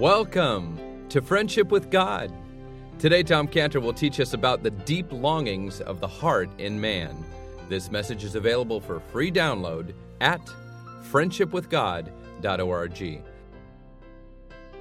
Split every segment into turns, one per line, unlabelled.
Welcome to Friendship with God. Today, Tom Cantor will teach us about the deep longings of the heart in man. This message is available for free download at friendshipwithgod.org.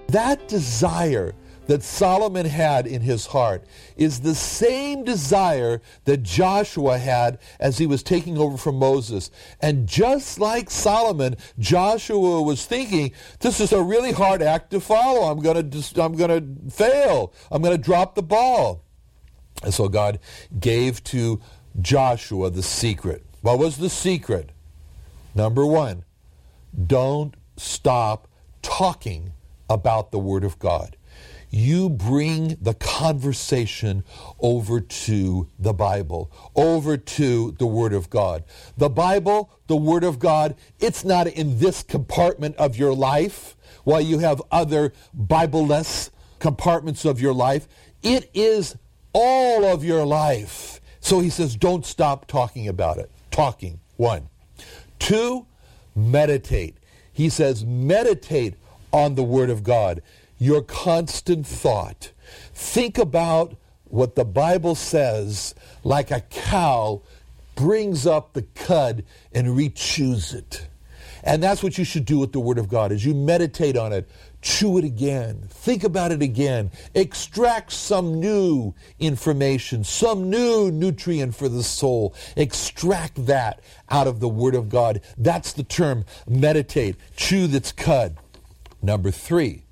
That desire that Solomon had in his heart is the same desire that Joshua had as he was taking over from Moses. And just like Solomon, Joshua was thinking, this is a really hard act to follow. I'm going to I'm going to fail. I'm going to drop the ball. And so God gave to Joshua the secret. What was the secret? Number 1, don't stop talking about the Word of God you bring the conversation over to the Bible, over to the Word of God. The Bible, the Word of God, it's not in this compartment of your life while you have other Bible-less compartments of your life. It is all of your life. So he says, don't stop talking about it. Talking, one. Two, meditate. He says, meditate on the Word of God your constant thought. Think about what the Bible says, like a cow brings up the cud and rechews it. And that's what you should do with the Word of God, as you meditate on it, chew it again, think about it again, extract some new information, some new nutrient for the soul. Extract that out of the Word of God. That's the term, meditate, chew that's cud. Number three,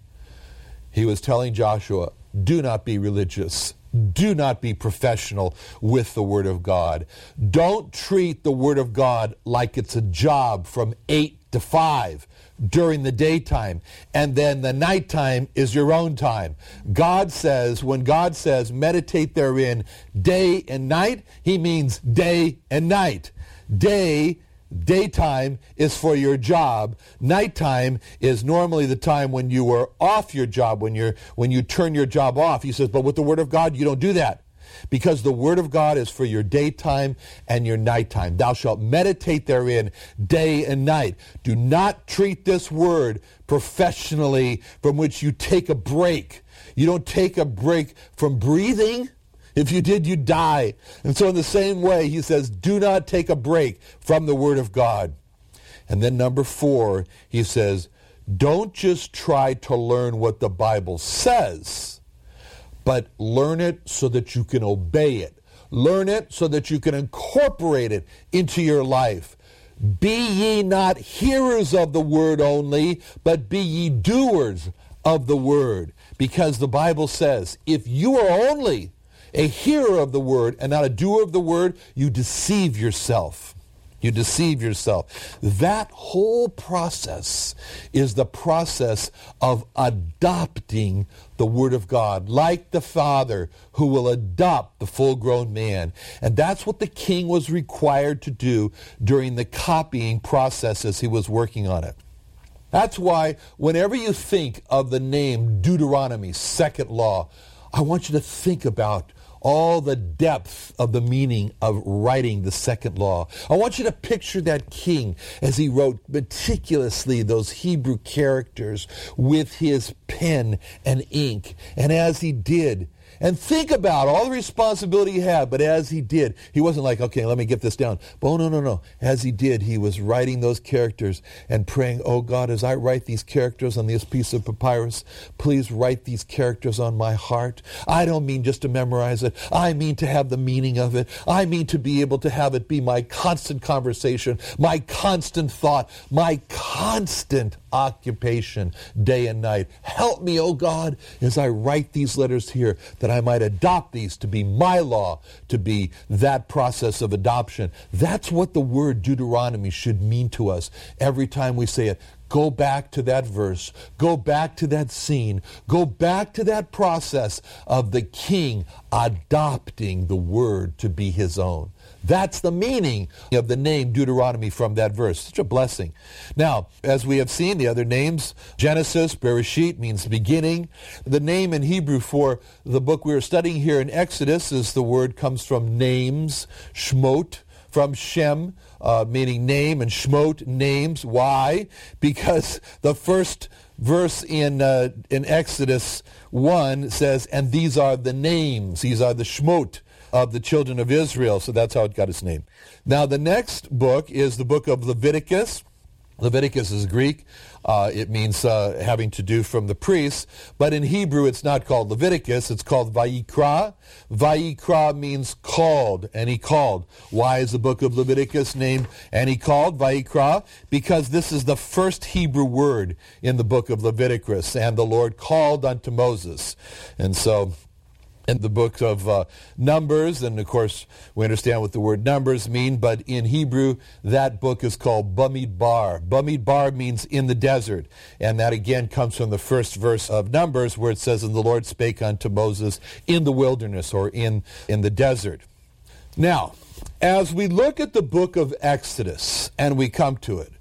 he was telling Joshua, do not be religious. Do not be professional with the Word of God. Don't treat the Word of God like it's a job from 8 to 5 during the daytime, and then the nighttime is your own time. God says, when God says meditate therein day and night, he means day and night. Day Daytime is for your job. Nighttime is normally the time when you are off your job, when, you're, when you turn your job off. He says, but with the Word of God, you don't do that. Because the Word of God is for your daytime and your nighttime. Thou shalt meditate therein day and night. Do not treat this Word professionally from which you take a break. You don't take a break from breathing. If you did, you'd die. And so in the same way, he says, do not take a break from the Word of God. And then number four, he says, don't just try to learn what the Bible says, but learn it so that you can obey it. Learn it so that you can incorporate it into your life. Be ye not hearers of the word only, but be ye doers of the word. Because the Bible says, if you are only a hearer of the word and not a doer of the word, you deceive yourself. You deceive yourself. That whole process is the process of adopting the Word of God, like the Father who will adopt the full grown man. And that's what the king was required to do during the copying process as he was working on it. That's why whenever you think of the name Deuteronomy, second law, I want you to think about all the depth of the meaning of writing the second law. I want you to picture that king as he wrote meticulously those Hebrew characters with his pen and ink. And as he did, and think about all the responsibility he had. But as he did, he wasn't like, okay, let me get this down. But oh, no, no, no. As he did, he was writing those characters and praying, oh God, as I write these characters on this piece of papyrus, please write these characters on my heart. I don't mean just to memorize it. I mean to have the meaning of it. I mean to be able to have it be my constant conversation, my constant thought, my constant occupation day and night. Help me, oh God, as I write these letters here, that I might adopt these to be my law, to be that process of adoption. That's what the word Deuteronomy should mean to us every time we say it. Go back to that verse. Go back to that scene. Go back to that process of the king adopting the word to be his own. That's the meaning of the name Deuteronomy from that verse. Such a blessing. Now, as we have seen, the other names, Genesis, Bereshit means beginning. The name in Hebrew for the book we are studying here in Exodus is the word comes from names, Shmot, from Shem, uh, meaning name, and Shmot, names. Why? Because the first verse in, uh, in Exodus 1 says, and these are the names, these are the Shmot of the children of Israel. So that's how it got its name. Now, the next book is the book of Leviticus. Leviticus is Greek. Uh, it means uh, having to do from the priests. But in Hebrew, it's not called Leviticus. It's called Vayikra. Vayikra means called, and he called. Why is the book of Leviticus named and he called Vayikra? Because this is the first Hebrew word in the book of Leviticus. And the Lord called unto Moses. And so in the book of uh, Numbers, and of course we understand what the word Numbers mean, but in Hebrew that book is called Bamidbar. Bamidbar means in the desert, and that again comes from the first verse of Numbers where it says, And the Lord spake unto Moses in the wilderness or in, in the desert. Now, as we look at the book of Exodus and we come to it,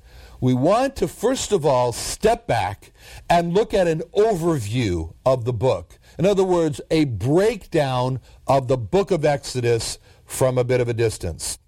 we want to first of all step back and look at an overview of the book. In other words, a breakdown of the book of Exodus from a bit of a distance.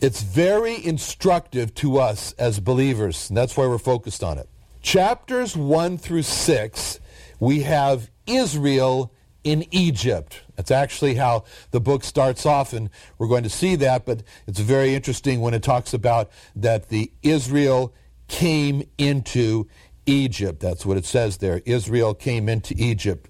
It's very instructive to us as believers, and that's why we're focused on it. Chapters 1 through 6, we have Israel in Egypt. That's actually how the book starts off, and we're going to see that, but it's very interesting when it talks about that the Israel came into Egypt. That's what it says there. Israel came into Egypt.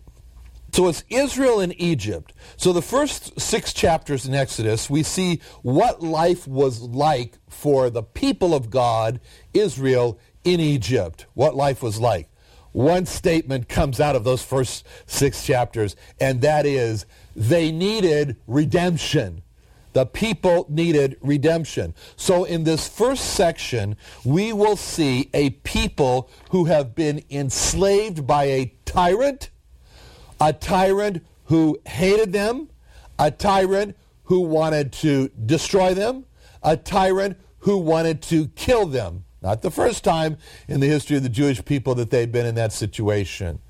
So it's Israel and Egypt. So the first six chapters in Exodus, we see what life was like for the people of God, Israel, in Egypt. What life was like. One statement comes out of those first six chapters, and that is they needed redemption. The people needed redemption. So in this first section, we will see a people who have been enslaved by a tyrant a tyrant who hated them, a tyrant who wanted to destroy them, a tyrant who wanted to kill them. Not the first time in the history of the Jewish people that they've been in that situation.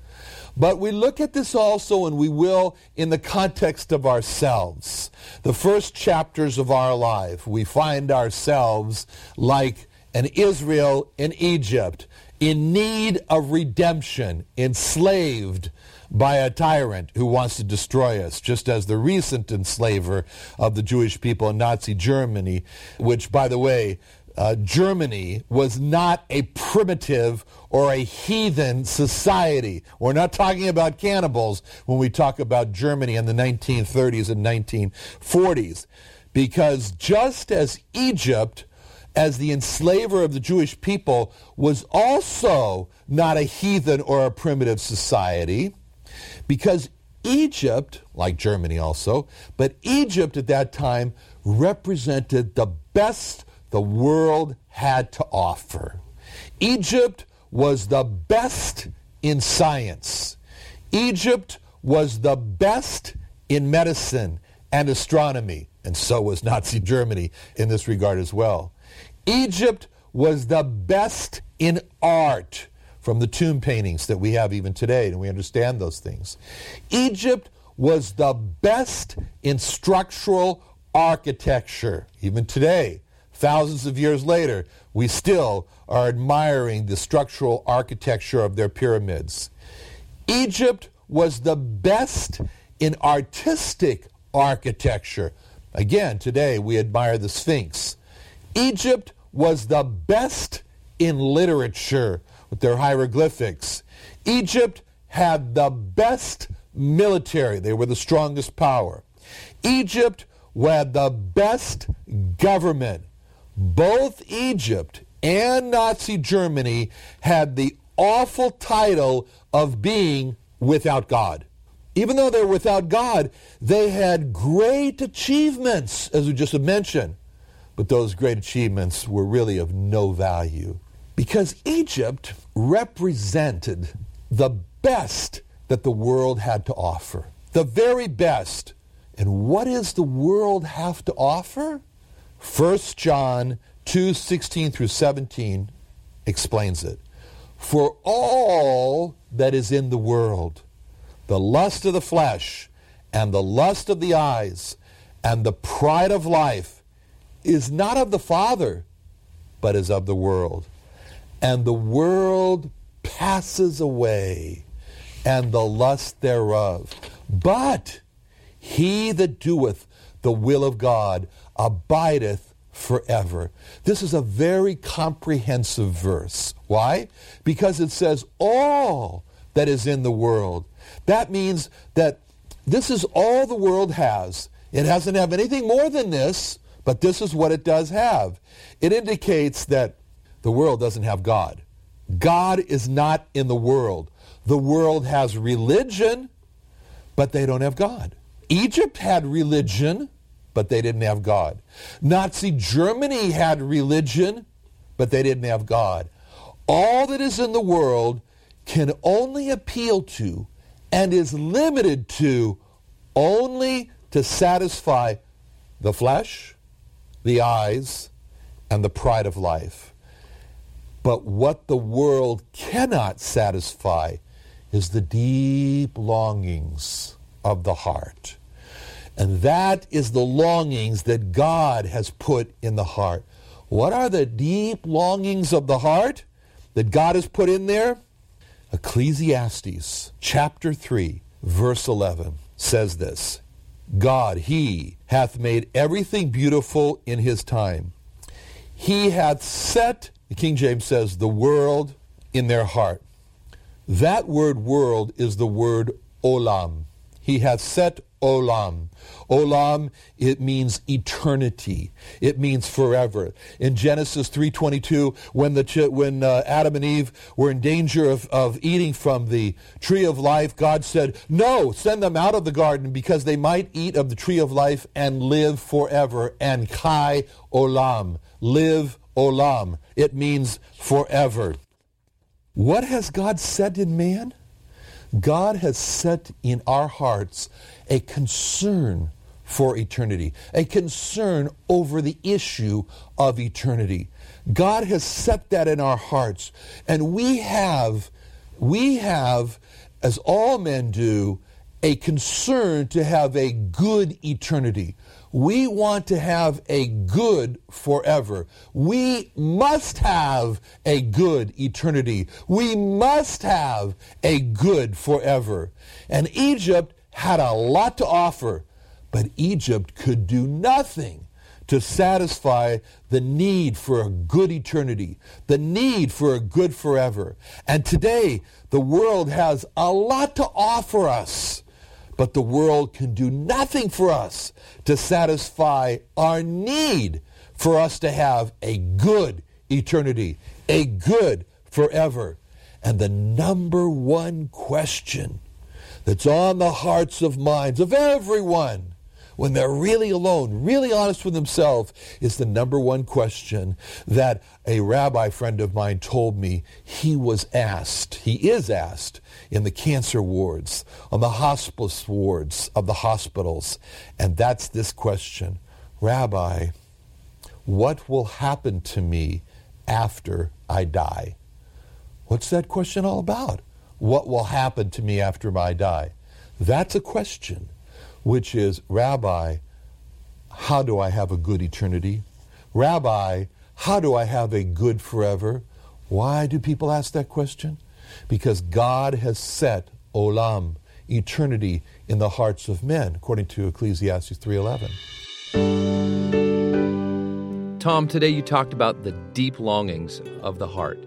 But we look at this also, and we will, in the context of ourselves. The first chapters of our life, we find ourselves like an Israel in Egypt, in need of redemption, enslaved by a tyrant who wants to destroy us, just as the recent enslaver of the Jewish people in Nazi Germany, which, by the way, uh, Germany was not a primitive or a heathen society. We're not talking about cannibals when we talk about Germany in the 1930s and 1940s. Because just as Egypt, as the enslaver of the Jewish people, was also not a heathen or a primitive society, because Egypt, like Germany also, but Egypt at that time represented the best the world had to offer. Egypt was the best in science. Egypt was the best in medicine and astronomy, and so was Nazi Germany in this regard as well. Egypt was the best in art from the tomb paintings that we have even today, and we understand those things. Egypt was the best in structural architecture. Even today, thousands of years later, we still are admiring the structural architecture of their pyramids. Egypt was the best in artistic architecture. Again, today we admire the Sphinx. Egypt was the best in literature with their hieroglyphics. Egypt had the best military. They were the strongest power. Egypt had the best government. Both Egypt and Nazi Germany had the awful title of being without God. Even though they were without God, they had great achievements, as we just mentioned. But those great achievements were really of no value because Egypt represented the best that the world had to offer. The very best. And what does the world have to offer? 1 John 2 16 through 17 explains it. For all that is in the world, the lust of the flesh, and the lust of the eyes, and the pride of life, is not of the Father, but is of the world. And the world passes away, and the lust thereof. But he that doeth the will of God abideth forever. This is a very comprehensive verse. Why? Because it says all that is in the world. That means that this is all the world has. It doesn't have anything more than this, but this is what it does have. It indicates that the world doesn't have God. God is not in the world. The world has religion, but they don't have God. Egypt had religion, but they didn't have God. Nazi Germany had religion, but they didn't have God. All that is in the world can only appeal to and is limited to only to satisfy the flesh, the eyes, and the pride of life. But what the world cannot satisfy is the deep longings of the heart. And that is the longings that God has put in the heart. What are the deep longings of the heart that God has put in there? Ecclesiastes chapter 3, verse 11 says this God, He hath made everything beautiful in His time. He hath set, the King James says, the world in their heart. That word world is the word olam. He hath set olam. Olam, it means eternity. It means forever. In Genesis 3.22, when, the, when uh, Adam and Eve were in danger of, of eating from the tree of life, God said, no, send them out of the garden because they might eat of the tree of life and live forever. And kai olam, live olam. It means forever. What has God said in man? God has set in our hearts a concern for eternity, a concern over the issue of eternity. God has set that in our hearts, and we have, we have, as all men do, a concern to have a good eternity. We want to have a good forever. We must have a good eternity. We must have a good forever. And Egypt had a lot to offer, but Egypt could do nothing to satisfy the need for a good eternity, the need for a good forever. And today, the world has a lot to offer us but the world can do nothing for us to satisfy our need for us to have a good eternity, a good forever. And the number one question that's on the hearts of minds of everyone when they're really alone, really honest with themselves, is the number one question that a rabbi friend of mine told me he was asked, he is asked in the cancer wards, on the hospice wards of the hospitals. And that's this question Rabbi, what will happen to me after I die? What's that question all about? What will happen to me after I die? That's a question which is, Rabbi, how do I have a good eternity? Rabbi, how do I have a good forever? Why do people ask that question? Because God has set olam, eternity, in the hearts of men, according to Ecclesiastes 3.11.
Tom, today you talked about the deep longings of the heart.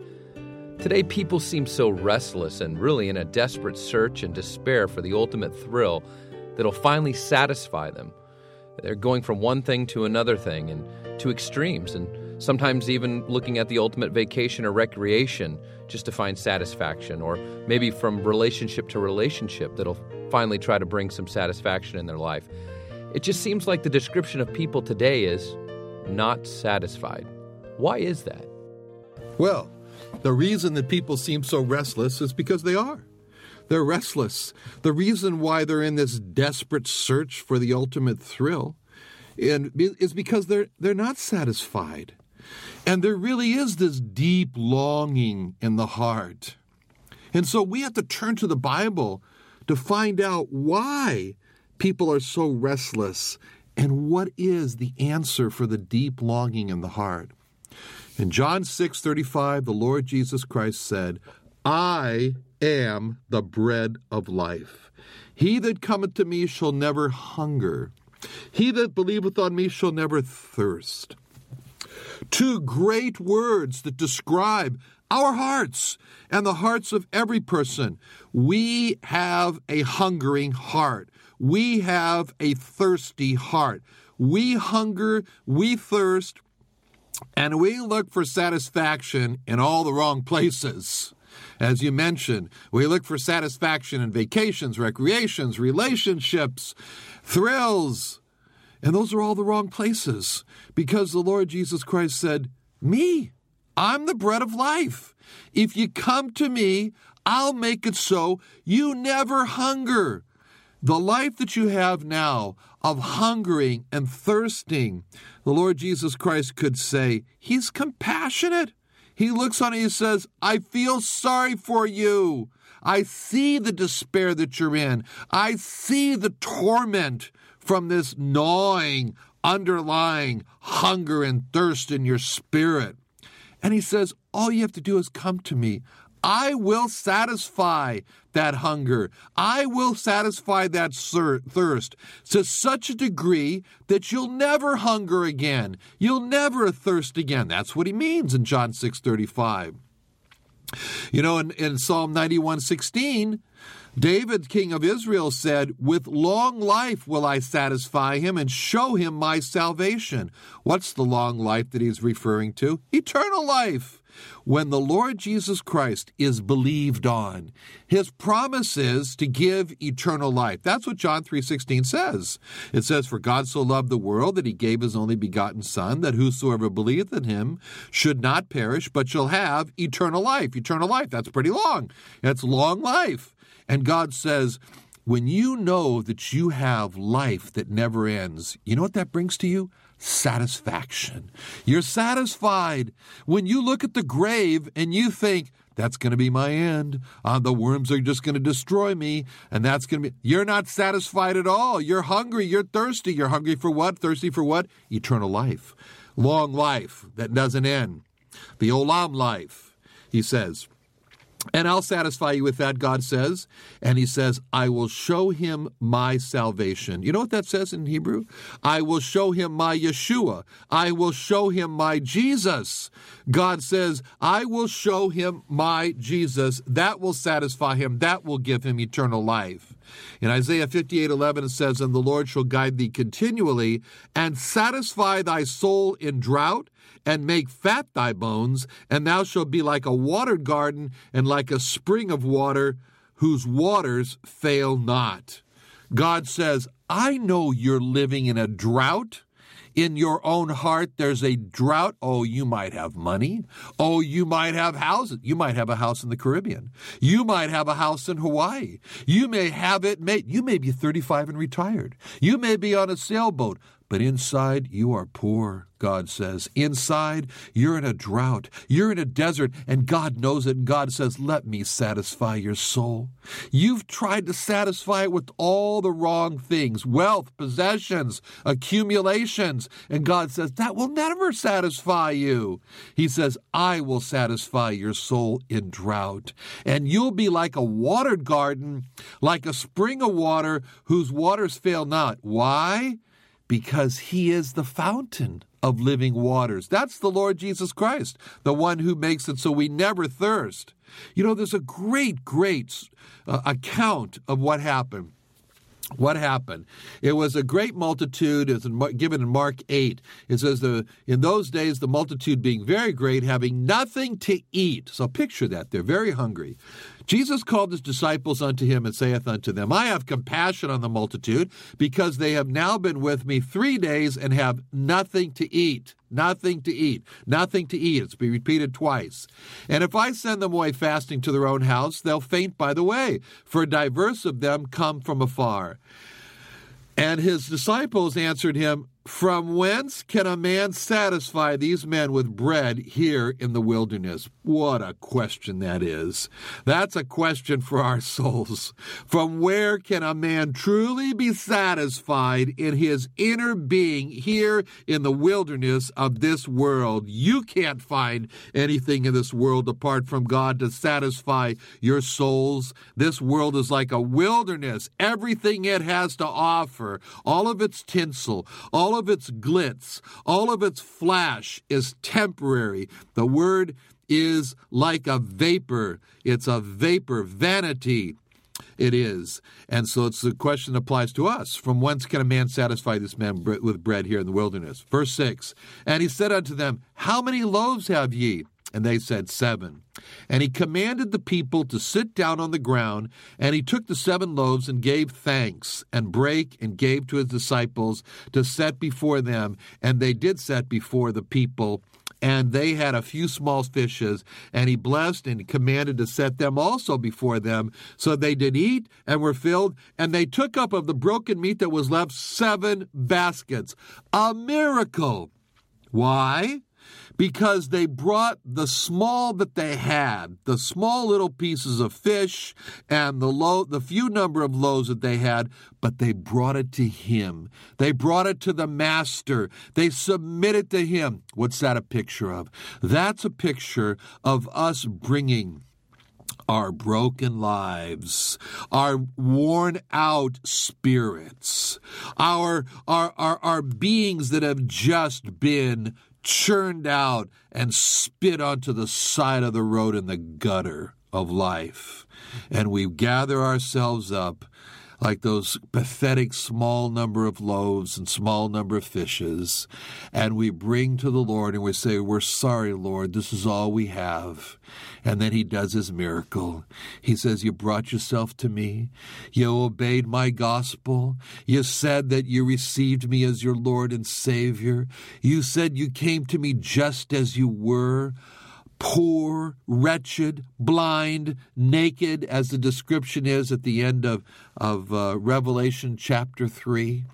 Today, people seem so restless and really in a desperate search and despair for the ultimate thrill that'll finally satisfy them. They're going from one thing to another thing and to extremes, and sometimes even looking at the ultimate vacation or recreation just to find satisfaction, or maybe from relationship to relationship that'll finally try to bring some satisfaction in their life. It just seems like the description of people today is not satisfied. Why is that?
Well, the reason that people seem so restless is because they are. They're restless. The reason why they're in this desperate search for the ultimate thrill and is because they're, they're not satisfied. And there really is this deep longing in the heart. And so we have to turn to the Bible to find out why people are so restless And what is the answer for the deep longing in the heart? In John 6:35, the Lord Jesus Christ said, "I am the bread of life. He that cometh to me shall never hunger. He that believeth on me shall never thirst." Two great words that describe our hearts and the hearts of every person. We have a hungering heart. We have a thirsty heart. We hunger, we thirst, and we look for satisfaction in all the wrong places. As you mentioned, we look for satisfaction in vacations, recreations, relationships, thrills. And those are all the wrong places because the Lord Jesus Christ said, Me, I'm the bread of life. If you come to me, I'll make it so you never hunger. The life that you have now of hungering and thirsting, the Lord Jesus Christ could say, He's compassionate. He looks on it and he says, I feel sorry for you. I see the despair that you're in. I see the torment from this gnawing, underlying hunger and thirst in your spirit. And he says, All you have to do is come to me. I will satisfy that hunger. I will satisfy that thirst to such a degree that you'll never hunger again. You'll never thirst again. That's what he means in John 6 35. You know, in, in Psalm 91 16, David, king of Israel, said, With long life will I satisfy him and show him my salvation. What's the long life that he's referring to? Eternal life. When the Lord Jesus Christ is believed on, his promise is to give eternal life. That's what John 3:16 says. It says for God so loved the world that he gave his only begotten son that whosoever believeth in him should not perish but shall have eternal life. Eternal life, that's pretty long. That's long life. And God says, when you know that you have life that never ends, you know what that brings to you? Satisfaction. You're satisfied. When you look at the grave and you think, that's going to be my end. Uh, the worms are just going to destroy me, and that's going to be. You're not satisfied at all. You're hungry. You're thirsty. You're hungry for what? Thirsty for what? Eternal life, long life that doesn't end. The olam life, he says. And I'll satisfy you with that, God says. And he says, I will show him my salvation. You know what that says in Hebrew? I will show him my Yeshua. I will show him my Jesus. God says, I will show him my Jesus. That will satisfy him. That will give him eternal life. In Isaiah 58 11, it says, And the Lord shall guide thee continually and satisfy thy soul in drought and make fat thy bones, and thou shalt be like a watered garden and like a spring of water whose waters fail not. God says, I know you're living in a drought. In your own heart, there's a drought. Oh, you might have money. Oh, you might have houses. You might have a house in the Caribbean. You might have a house in Hawaii. You may have it made. You may be 35 and retired. You may be on a sailboat, but inside you are poor. God says. Inside, you're in a drought. You're in a desert, and God knows it. And God says, Let me satisfy your soul. You've tried to satisfy it with all the wrong things wealth, possessions, accumulations. And God says, That will never satisfy you. He says, I will satisfy your soul in drought. And you'll be like a watered garden, like a spring of water whose waters fail not. Why? Because he is the fountain of living waters. That's the Lord Jesus Christ, the one who makes it so we never thirst. You know, there's a great, great uh, account of what happened. What happened? It was a great multitude. It's given in Mark 8. It says, the, In those days, the multitude being very great, having nothing to eat. So picture that. They're very hungry. Jesus called his disciples unto him and saith unto them, I have compassion on the multitude, because they have now been with me three days and have nothing to eat. Nothing to eat. Nothing to eat. It's be repeated twice. And if I send them away fasting to their own house, they'll faint by the way, for diverse of them come from afar. And his disciples answered him, From whence can a man satisfy these men with bread here in the wilderness? What a question that is. That's a question for our souls. From where can a man truly be satisfied in his inner being here in the wilderness of this world? You can't find anything in this world apart from God to satisfy your souls. This world is like a wilderness. Everything it has to offer, all of its tinsel, all of its glitz, all of its flash is temporary. The word is like a vapor. It's a vapor, vanity. It is. And so it's the question applies to us. From whence can a man satisfy this man with bread here in the wilderness? Verse 6 And he said unto them, How many loaves have ye? And they said, Seven. And he commanded the people to sit down on the ground, and he took the seven loaves and gave thanks, and brake and gave to his disciples to set before them. And they did set before the people. And they had a few small fishes, and he blessed and commanded to set them also before them. So they did eat and were filled, and they took up of the broken meat that was left seven baskets. A miracle. Why? Because they brought the small that they had, the small little pieces of fish and the low, the few number of loaves that they had, but they brought it to him. They brought it to the master. They submitted to him. What's that a picture of? That's a picture of us bringing our broken lives, our worn out spirits, our, our, our, our beings that have just been churned out and spit onto the side of the road in the gutter of life. And we gather ourselves up like those pathetic small number of loaves and small number of fishes, and we bring to the Lord and we say, We're sorry, Lord, this is all we have. And then he does his miracle. He says, You brought yourself to me. You obeyed my gospel. You said that you received me as your Lord and Savior. You said you came to me just as you were poor, wretched, blind, naked, as the description is at the end of, of uh, Revelation chapter 3.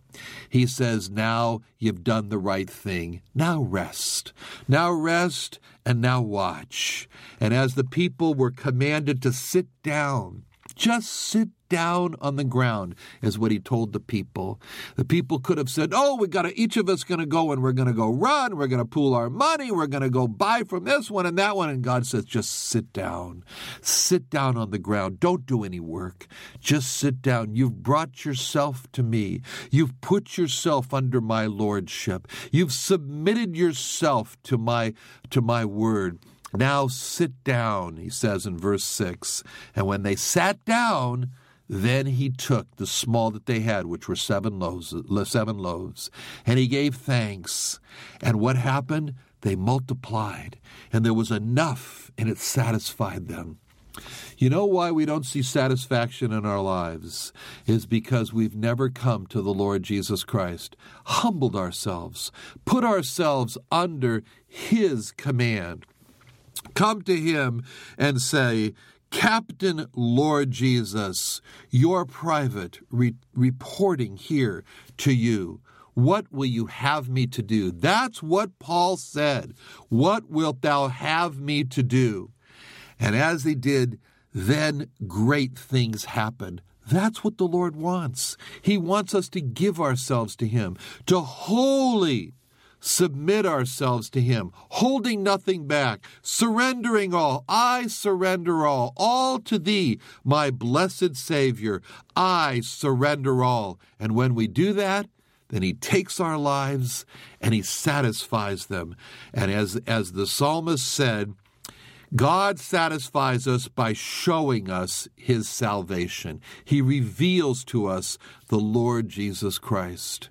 He says, Now you've done the right thing. Now rest. Now rest and now watch. And as the people were commanded to sit down, just sit down on the ground, is what he told the people. The people could have said, Oh, we got to, each of us going to go and we're going to go run. We're going to pool our money. We're going to go buy from this one and that one. And God says, Just sit down. Sit down on the ground. Don't do any work. Just sit down. You've brought yourself to me. You've put yourself under my lordship. You've submitted yourself to my, to my word. Now sit down, he says in verse 6. And when they sat down, then he took the small that they had, which were seven loaves, uh, seven loaves, and he gave thanks. And what happened? They multiplied, and there was enough, and it satisfied them. You know why we don't see satisfaction in our lives is because we've never come to the Lord Jesus Christ, humbled ourselves, put ourselves under His command. Come to Him and say, Captain Lord Jesus, your private re- reporting here to you. What will you have me to do? That's what Paul said. What wilt thou have me to do? And as he did, then great things happened. That's what the Lord wants. He wants us to give ourselves to Him, to wholly submit ourselves to Him, holding nothing back, surrendering all. I surrender all, all to Thee, my blessed Savior. I surrender all. And when we do that, then he takes our lives and he satisfies them. And as, as the psalmist said, God satisfies us by showing us his salvation. He reveals to us the Lord Jesus Christ.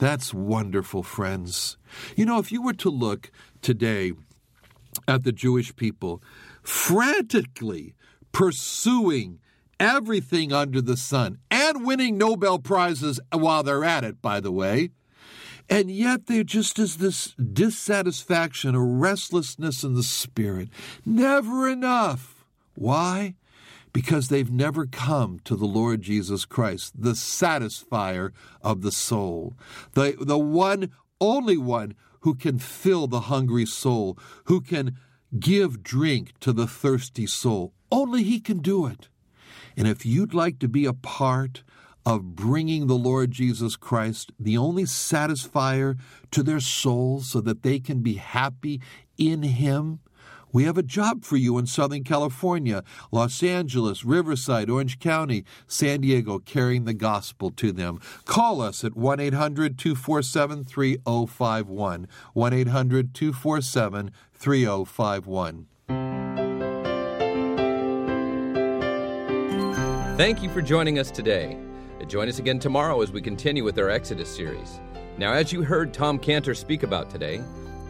That's wonderful, friends. You know, if you were to look today at the Jewish people frantically pursuing everything under the sun and winning Nobel Prizes while they're at it, by the way, and yet there just is this dissatisfaction, a restlessness in the spirit. Never enough. Why? Because they've never come to the Lord Jesus Christ, the satisfier of the soul, the, the one only one who can fill the hungry soul, who can give drink to the thirsty soul. Only He can do it. And if you'd like to be a part of bringing the Lord Jesus Christ, the only satisfier to their souls so that they can be happy in Him, we have a job for you in Southern California, Los Angeles, Riverside, Orange County, San Diego, carrying the gospel to them. Call us at 1 800 247 3051. 1 800 247 3051.
Thank you for joining us today. Join us again tomorrow as we continue with our Exodus series. Now, as you heard Tom Cantor speak about today,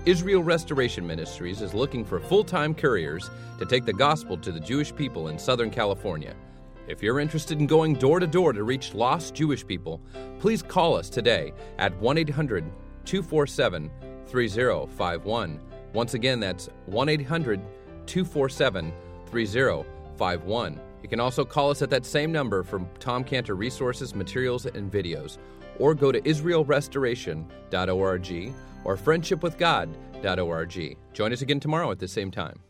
Israel Restoration Ministries is looking for full time couriers to take the gospel to the Jewish people in Southern California. If you're interested in going door to door to reach lost Jewish people, please call us today at 1 800 247 3051. Once again, that's 1 800 247 3051. You can also call us at that same number for Tom Cantor resources, materials, and videos, or go to israelrestoration.org or friendshipwithgod.org. Join us again tomorrow at the same time.